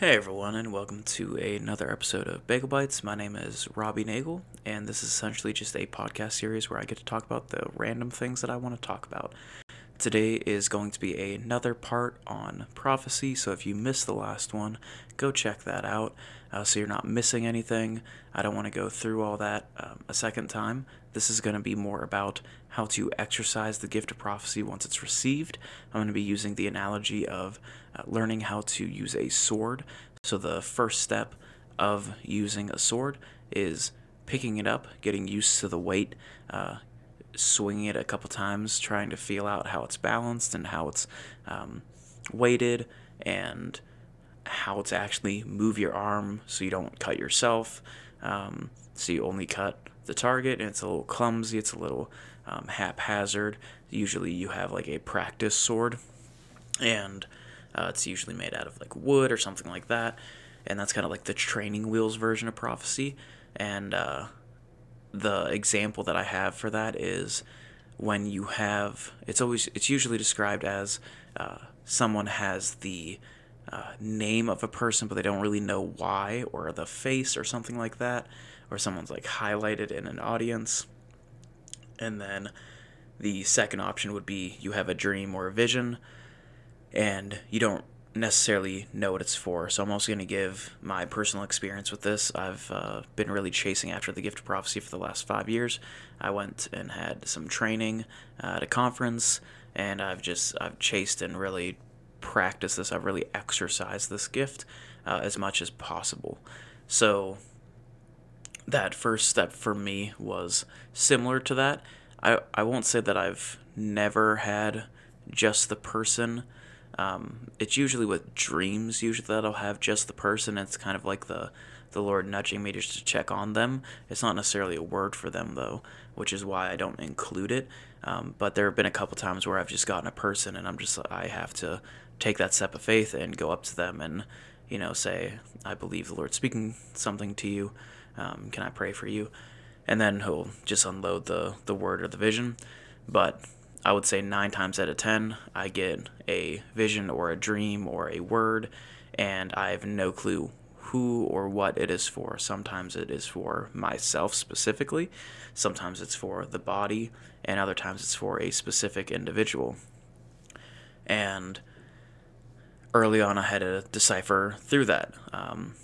Hey everyone, and welcome to another episode of Bagel Bites. My name is Robbie Nagel, and this is essentially just a podcast series where I get to talk about the random things that I want to talk about. Today is going to be another part on prophecy, so if you missed the last one, go check that out uh, so you're not missing anything. I don't want to go through all that um, a second time. This is going to be more about how to exercise the gift of prophecy once it's received. I'm going to be using the analogy of uh, learning how to use a sword. So, the first step of using a sword is picking it up, getting used to the weight, uh, swinging it a couple times, trying to feel out how it's balanced and how it's um, weighted and how to actually move your arm so you don't cut yourself. Um, so you only cut the target, and it's a little clumsy, it's a little um, haphazard. Usually you have like a practice sword, and uh, it's usually made out of like wood or something like that. And that's kind of like the training wheels version of prophecy. And uh, the example that I have for that is when you have it's always it's usually described as uh, someone has the uh, name of a person, but they don't really know why, or the face, or something like that, or someone's like highlighted in an audience. And then the second option would be you have a dream or a vision, and you don't necessarily know what it's for. So I'm also going to give my personal experience with this. I've uh, been really chasing after the gift of prophecy for the last five years. I went and had some training uh, at a conference, and I've just I've chased and really practiced this. I've really exercised this gift uh, as much as possible. So that first step for me was similar to that. I I won't say that I've never had just the person um, it's usually with dreams. Usually that'll have just the person. It's kind of like the the Lord nudging me just to check on them. It's not necessarily a word for them though, which is why I don't include it. Um, but there have been a couple times where I've just gotten a person and I'm just I have to take that step of faith and go up to them and you know say I believe the Lord's speaking something to you. Um, can I pray for you? And then he'll just unload the the word or the vision. But I would say nine times out of ten, I get a vision or a dream or a word, and I have no clue who or what it is for. Sometimes it is for myself specifically, sometimes it's for the body, and other times it's for a specific individual. And early on, I had to decipher through that. Um,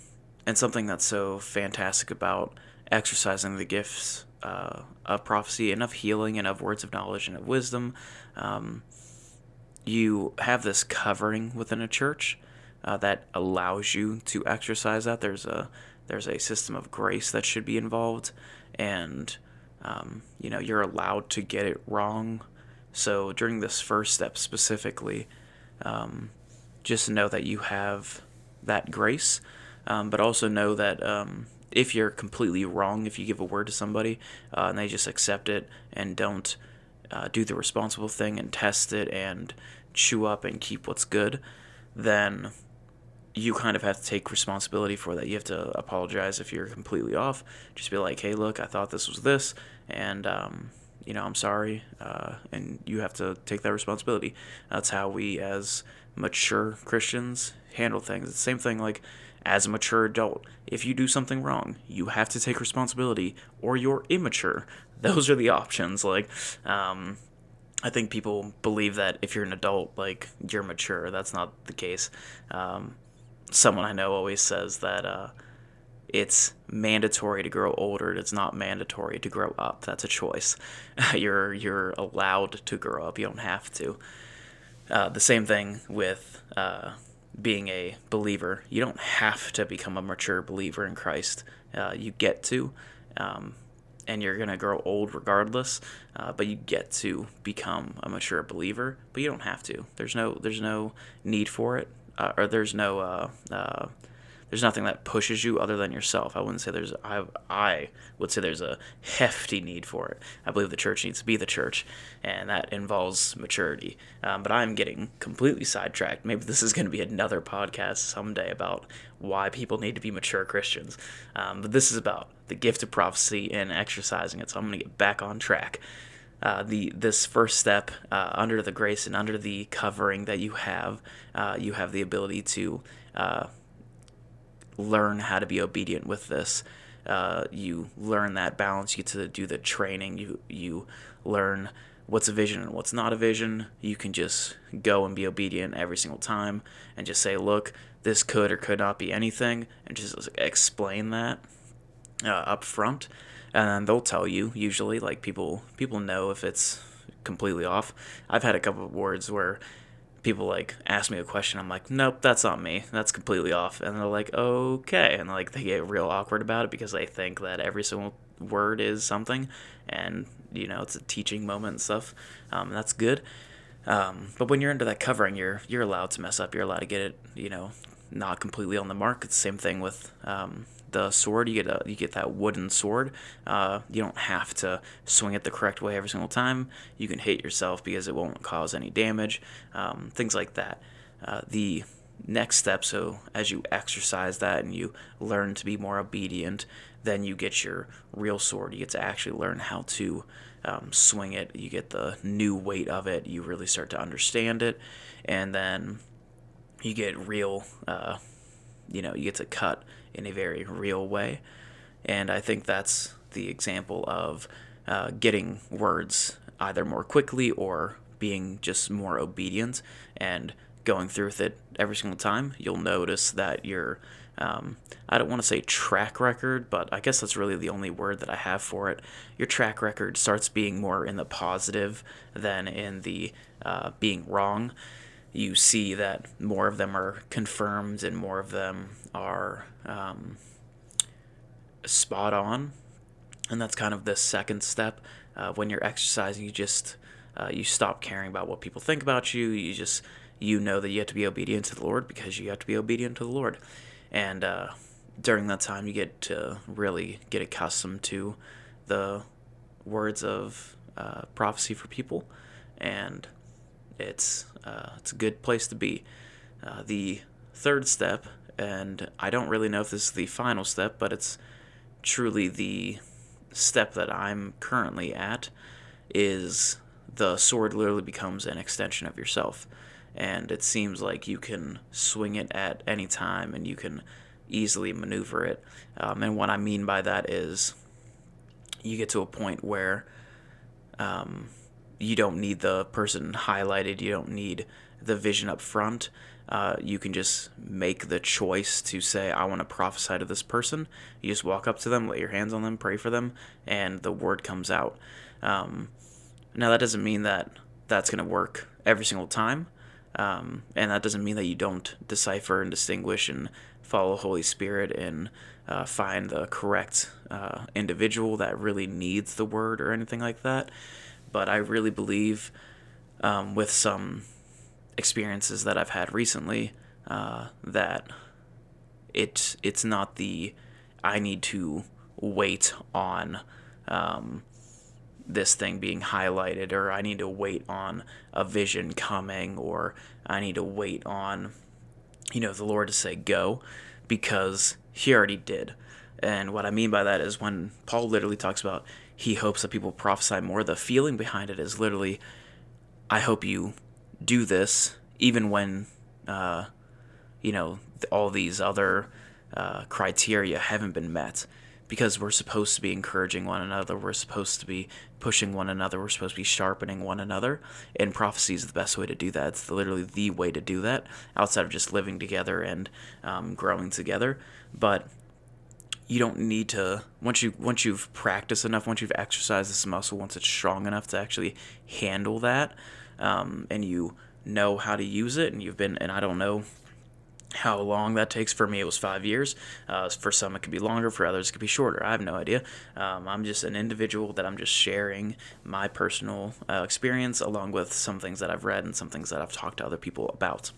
and something that's so fantastic about exercising the gifts uh, of prophecy and of healing and of words of knowledge and of wisdom. Um, you have this covering within a church uh, that allows you to exercise that. There's a there's a system of grace that should be involved, and um, you know you're allowed to get it wrong. So during this first step specifically, um, just know that you have that grace, um, but also know that um, if you're completely wrong, if you give a word to somebody uh, and they just accept it and don't uh, do the responsible thing and test it and chew up and keep what's good, then you kind of have to take responsibility for that. You have to apologize if you're completely off. Just be like, hey, look, I thought this was this, and um, you know, I'm sorry, uh, and you have to take that responsibility. That's how we, as mature Christians, handle things. It's the same thing like as a mature adult, if you do something wrong, you have to take responsibility or you're immature. Those are the options. Like, um, I think people believe that if you're an adult, like, you're mature. That's not the case. Um, someone I know always says that uh, it's mandatory to grow older. It's not mandatory to grow up. That's a choice. you're you're allowed to grow up. You don't have to. Uh, the same thing with uh, being a believer. You don't have to become a mature believer in Christ. Uh, you get to, um, and you're gonna grow old regardless. Uh, but you get to become a mature believer, but you don't have to. There's no there's no need for it, uh, or there's no uh, uh, there's nothing that pushes you other than yourself. I wouldn't say there's I I would say there's a hefty need for it. I believe the church needs to be the church, and that involves maturity. Um, but I'm getting completely sidetracked. Maybe this is going to be another podcast someday about why people need to be mature Christians. Um, but this is about the gift of prophecy and exercising it. So I'm going to get back on track. Uh, the this first step uh, under the grace and under the covering that you have, uh, you have the ability to uh, learn how to be obedient with this. Uh, you learn that balance. You get to do the training. You you learn what's a vision and what's not a vision. You can just go and be obedient every single time and just say, look, this could or could not be anything, and just explain that uh, up front. And they'll tell you usually, like people people know if it's completely off. I've had a couple of words where people like ask me a question i'm like nope that's not me. That's completely off. And they're like okay. And like they get real awkward about it because they think that every single word is something and you know it's a teaching moment and stuff. Um, that's good. Um, but when you're into that covering you're you're allowed to mess up. You're allowed to get it you know not completely on the mark. It's the same thing with um, the sword. You get a you get that wooden sword. Uh, you don't have to swing it the correct way every single time. You can hit yourself because it won't cause any damage. Um, things like that. Uh, the next step, so as you exercise that and you learn to be more obedient, then you get your real sword. You get to actually learn how to um, swing it. You get the new weight of it. You really start to understand it, and then you get real. Uh, you know, you get to cut in a very real way. And I think that's the example of uh, getting words either more quickly or being just more obedient and going through with it every single time. You'll notice that your, um, I don't want to say track record, but I guess that's really the only word that I have for it. Your track record starts being more in the positive than in the uh, being wrong you see that more of them are confirmed and more of them are um, spot on. And that's kind of the second step. Uh, when you're exercising, you just uh, you stop caring about what people think about you. You just you know that you have to be obedient to the Lord because you have to be obedient to the Lord. And uh, during that time, you get to really get accustomed to the words of uh, prophecy for people, and it's uh, it's a good place to be. Uh, the third step, and I don't really know if this is the final step, but it's truly the step that I'm currently at, is the sword literally becomes an extension of yourself. And it seems like you can swing it at any time and you can easily maneuver it. Um, and what I mean by that is you get to a point where um, you don't need the person highlighted. You don't need the vision up front. Uh, you can just make the choice to say, I want to prophesy to this person. You just walk up to them, lay your hands on them, pray for them, and the word comes out. Um, now, that doesn't mean that that's going to work every single time. Um, and that doesn't mean that you don't decipher and distinguish and follow Holy Spirit and uh, find the correct uh, individual that really needs the word or anything like that but I really believe um, with some experiences that I've had recently uh, that it it's not the I need to wait on um, this thing being highlighted or I need to wait on a vision coming or I need to wait on you know the Lord to say go because he already did. And what I mean by that is when Paul literally talks about he hopes that people prophesy more. The feeling behind it is literally, I hope you do this even when, uh, you know, all these other uh, criteria haven't been met. Because we're supposed to be encouraging one another, we're supposed to be pushing one another, we're supposed to be sharpening one another. And prophecy is the best way to do that. It's literally the way to do that outside of just living together and um, growing together. But you don't need to once you once you've practiced enough, once you've exercised this muscle, once it's strong enough to actually handle that, um, and you know how to use it, and you've been and I don't know how long that takes for me it was five years. Uh, for some it could be longer for others it could be shorter i have no idea. Um, i'm just an individual that i'm just sharing my personal uh, experience along with some things that i've read and some things that i've talked to other people about.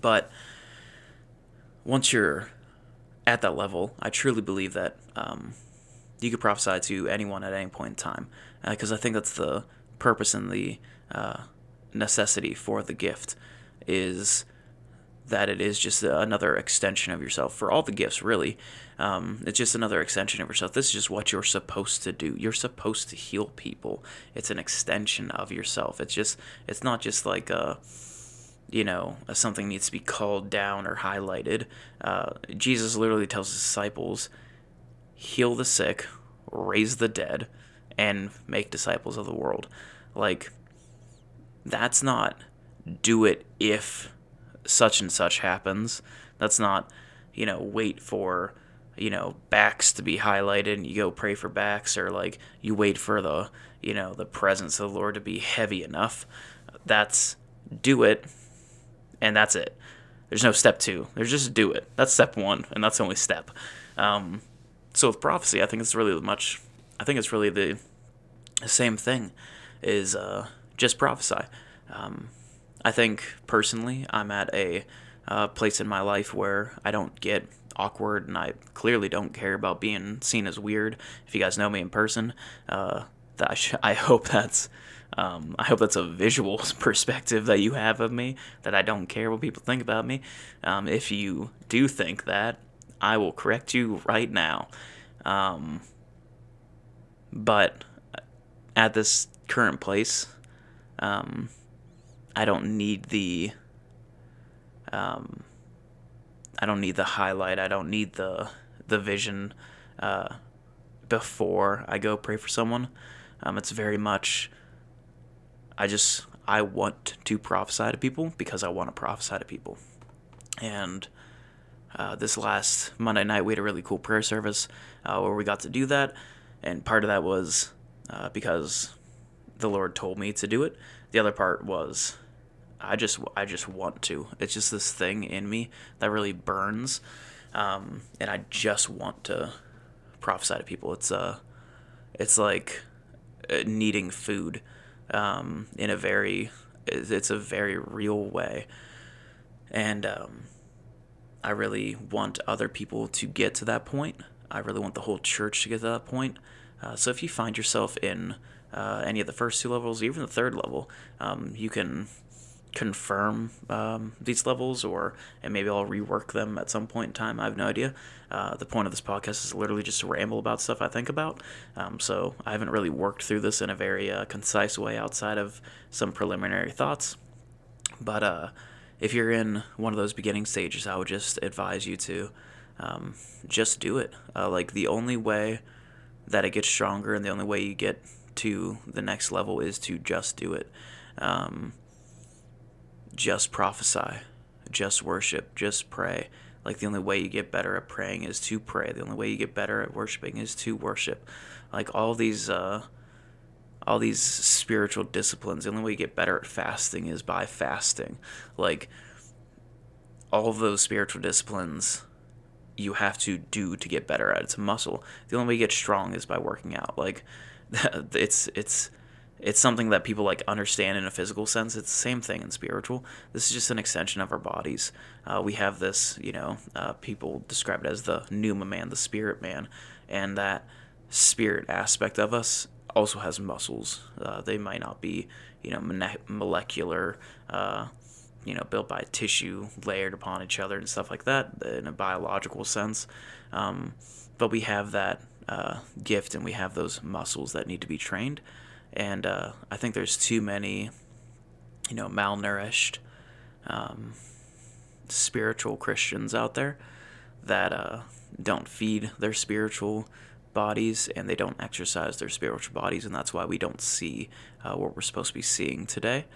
But once you're at that level, I truly believe that um, you could prophesy to anyone at any point in time, because uh, I think that's the purpose and the uh, necessity for the gift is that it is just another extension of yourself for all the gifts really. Um, it's just another extension of yourself. This is just what you're supposed to do. You're supposed to heal people. It's an extension of yourself. It's just it's not just like a you know, something needs to be called down or highlighted. Uh, Jesus literally tells his disciples, heal the sick, raise the dead, and make disciples of the world. Like, that's not do it if such and such happens. That's not, you know, wait for, you know, backs to be highlighted and you go pray for backs or like you wait for the, you know, the presence of the Lord to be heavy enough. That's do it and that's it. There's no step two. There's just do it. That's step one, and that's the only step. Um, so with prophecy, I think it's really much. I think it's really the same thing. Is uh, just prophesy. Um, I think personally, I'm at a uh, place in my life where I don't get awkward, and I clearly don't care about being seen as weird. If you guys know me in person, uh, that I, sh- I hope that's um, I hope that's a visual perspective that you have of me, that I don't care what people think about me. Um, if you do think that, I will correct you right now. Um, but at this current place, um, I don't need the. Um, I don't need the highlight. I don't need the the vision uh, before I go pray for someone. Um, it's very much I just I want to prophesy to people because I want to prophesy to people. And uh, this last Monday night, we had a really cool prayer service uh, where we got to do that, and part of that was uh, because the Lord told me to do it. The other part was I just I just want to. It's just this thing in me that really burns, um, and I just want to prophesy to people. It's uh, it's like uh, needing food um, in a very it's a very real way. And um, i really want other people to get to that point. I really want the whole church to get to that point. Uh, so if you find yourself in uh, any of the first two levels even the third level um, you can confirm um, these levels or and maybe I'll rework them at some point in time. I have no idea. Uh, the point of this podcast is literally just to ramble about stuff I think about. Um, so I haven't really worked through this in a very uh, concise way outside of some preliminary thoughts. But uh, if you're in one of those beginning stages, I would just advise you to um, just do it. Uh, like the only way that it gets stronger and the only way you get to the next level is to just do it. Um, just prophesy, just worship, just pray. Like the only way you get better at praying is to pray. The only way you get better at worshiping is to worship. Like all these uh all these spiritual disciplines, the only way you get better at fasting is by fasting. Like all those spiritual disciplines you have to do to get better at. It's a muscle. The only way you get strong is by working out. Like it's it's it's something that people like understand in a physical sense. It's the same thing in spiritual. This is just an extension of our bodies. Uh, we have this, you know, uh, people describe it as the pneuma man, the spirit man, and that spirit aspect of us also has muscles. Uh, they might not be, you know, molecular, uh, you know, built by tissue layered upon each other and stuff like that in a biological sense. Um, but we have that uh, gift and we have those muscles that need to be trained and uh, I think there's too many, you know, malnourished, um, spiritual Christians out there that uh, don't feed their spiritual bodies and they don't exercise their spiritual bodies, and that's why we don't see uh, what we're supposed to be seeing today.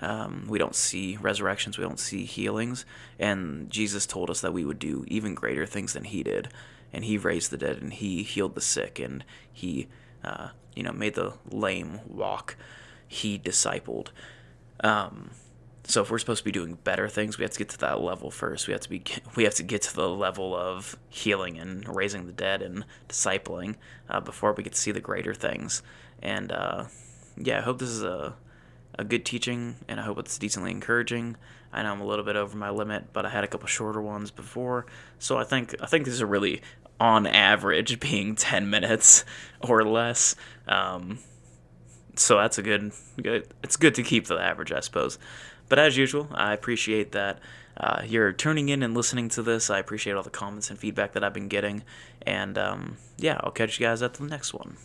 Um, we don't see resurrections, we don't see healings, and Jesus told us that we would do even greater things than He did, and He raised the dead, and He healed the sick, and He uh, you know, made the lame walk. He discipled. Um, so if we're supposed to be doing better things, we have to get to that level first. We have to be we have to get to the level of healing and raising the dead and discipling uh, before we get to see the greater things. And uh, yeah, I hope this is a a good teaching, and I hope it's decently encouraging. I know I'm a little bit over my limit, but I had a couple shorter ones before, so I think I think this is a really on average being 10 minutes or less. Um, so that's a good, good, it's good to keep the average, I suppose. But as usual, I appreciate that uh, you're tuning in and listening to this. I appreciate all the comments and feedback that I've been getting. And um, yeah, I'll catch you guys at the next one.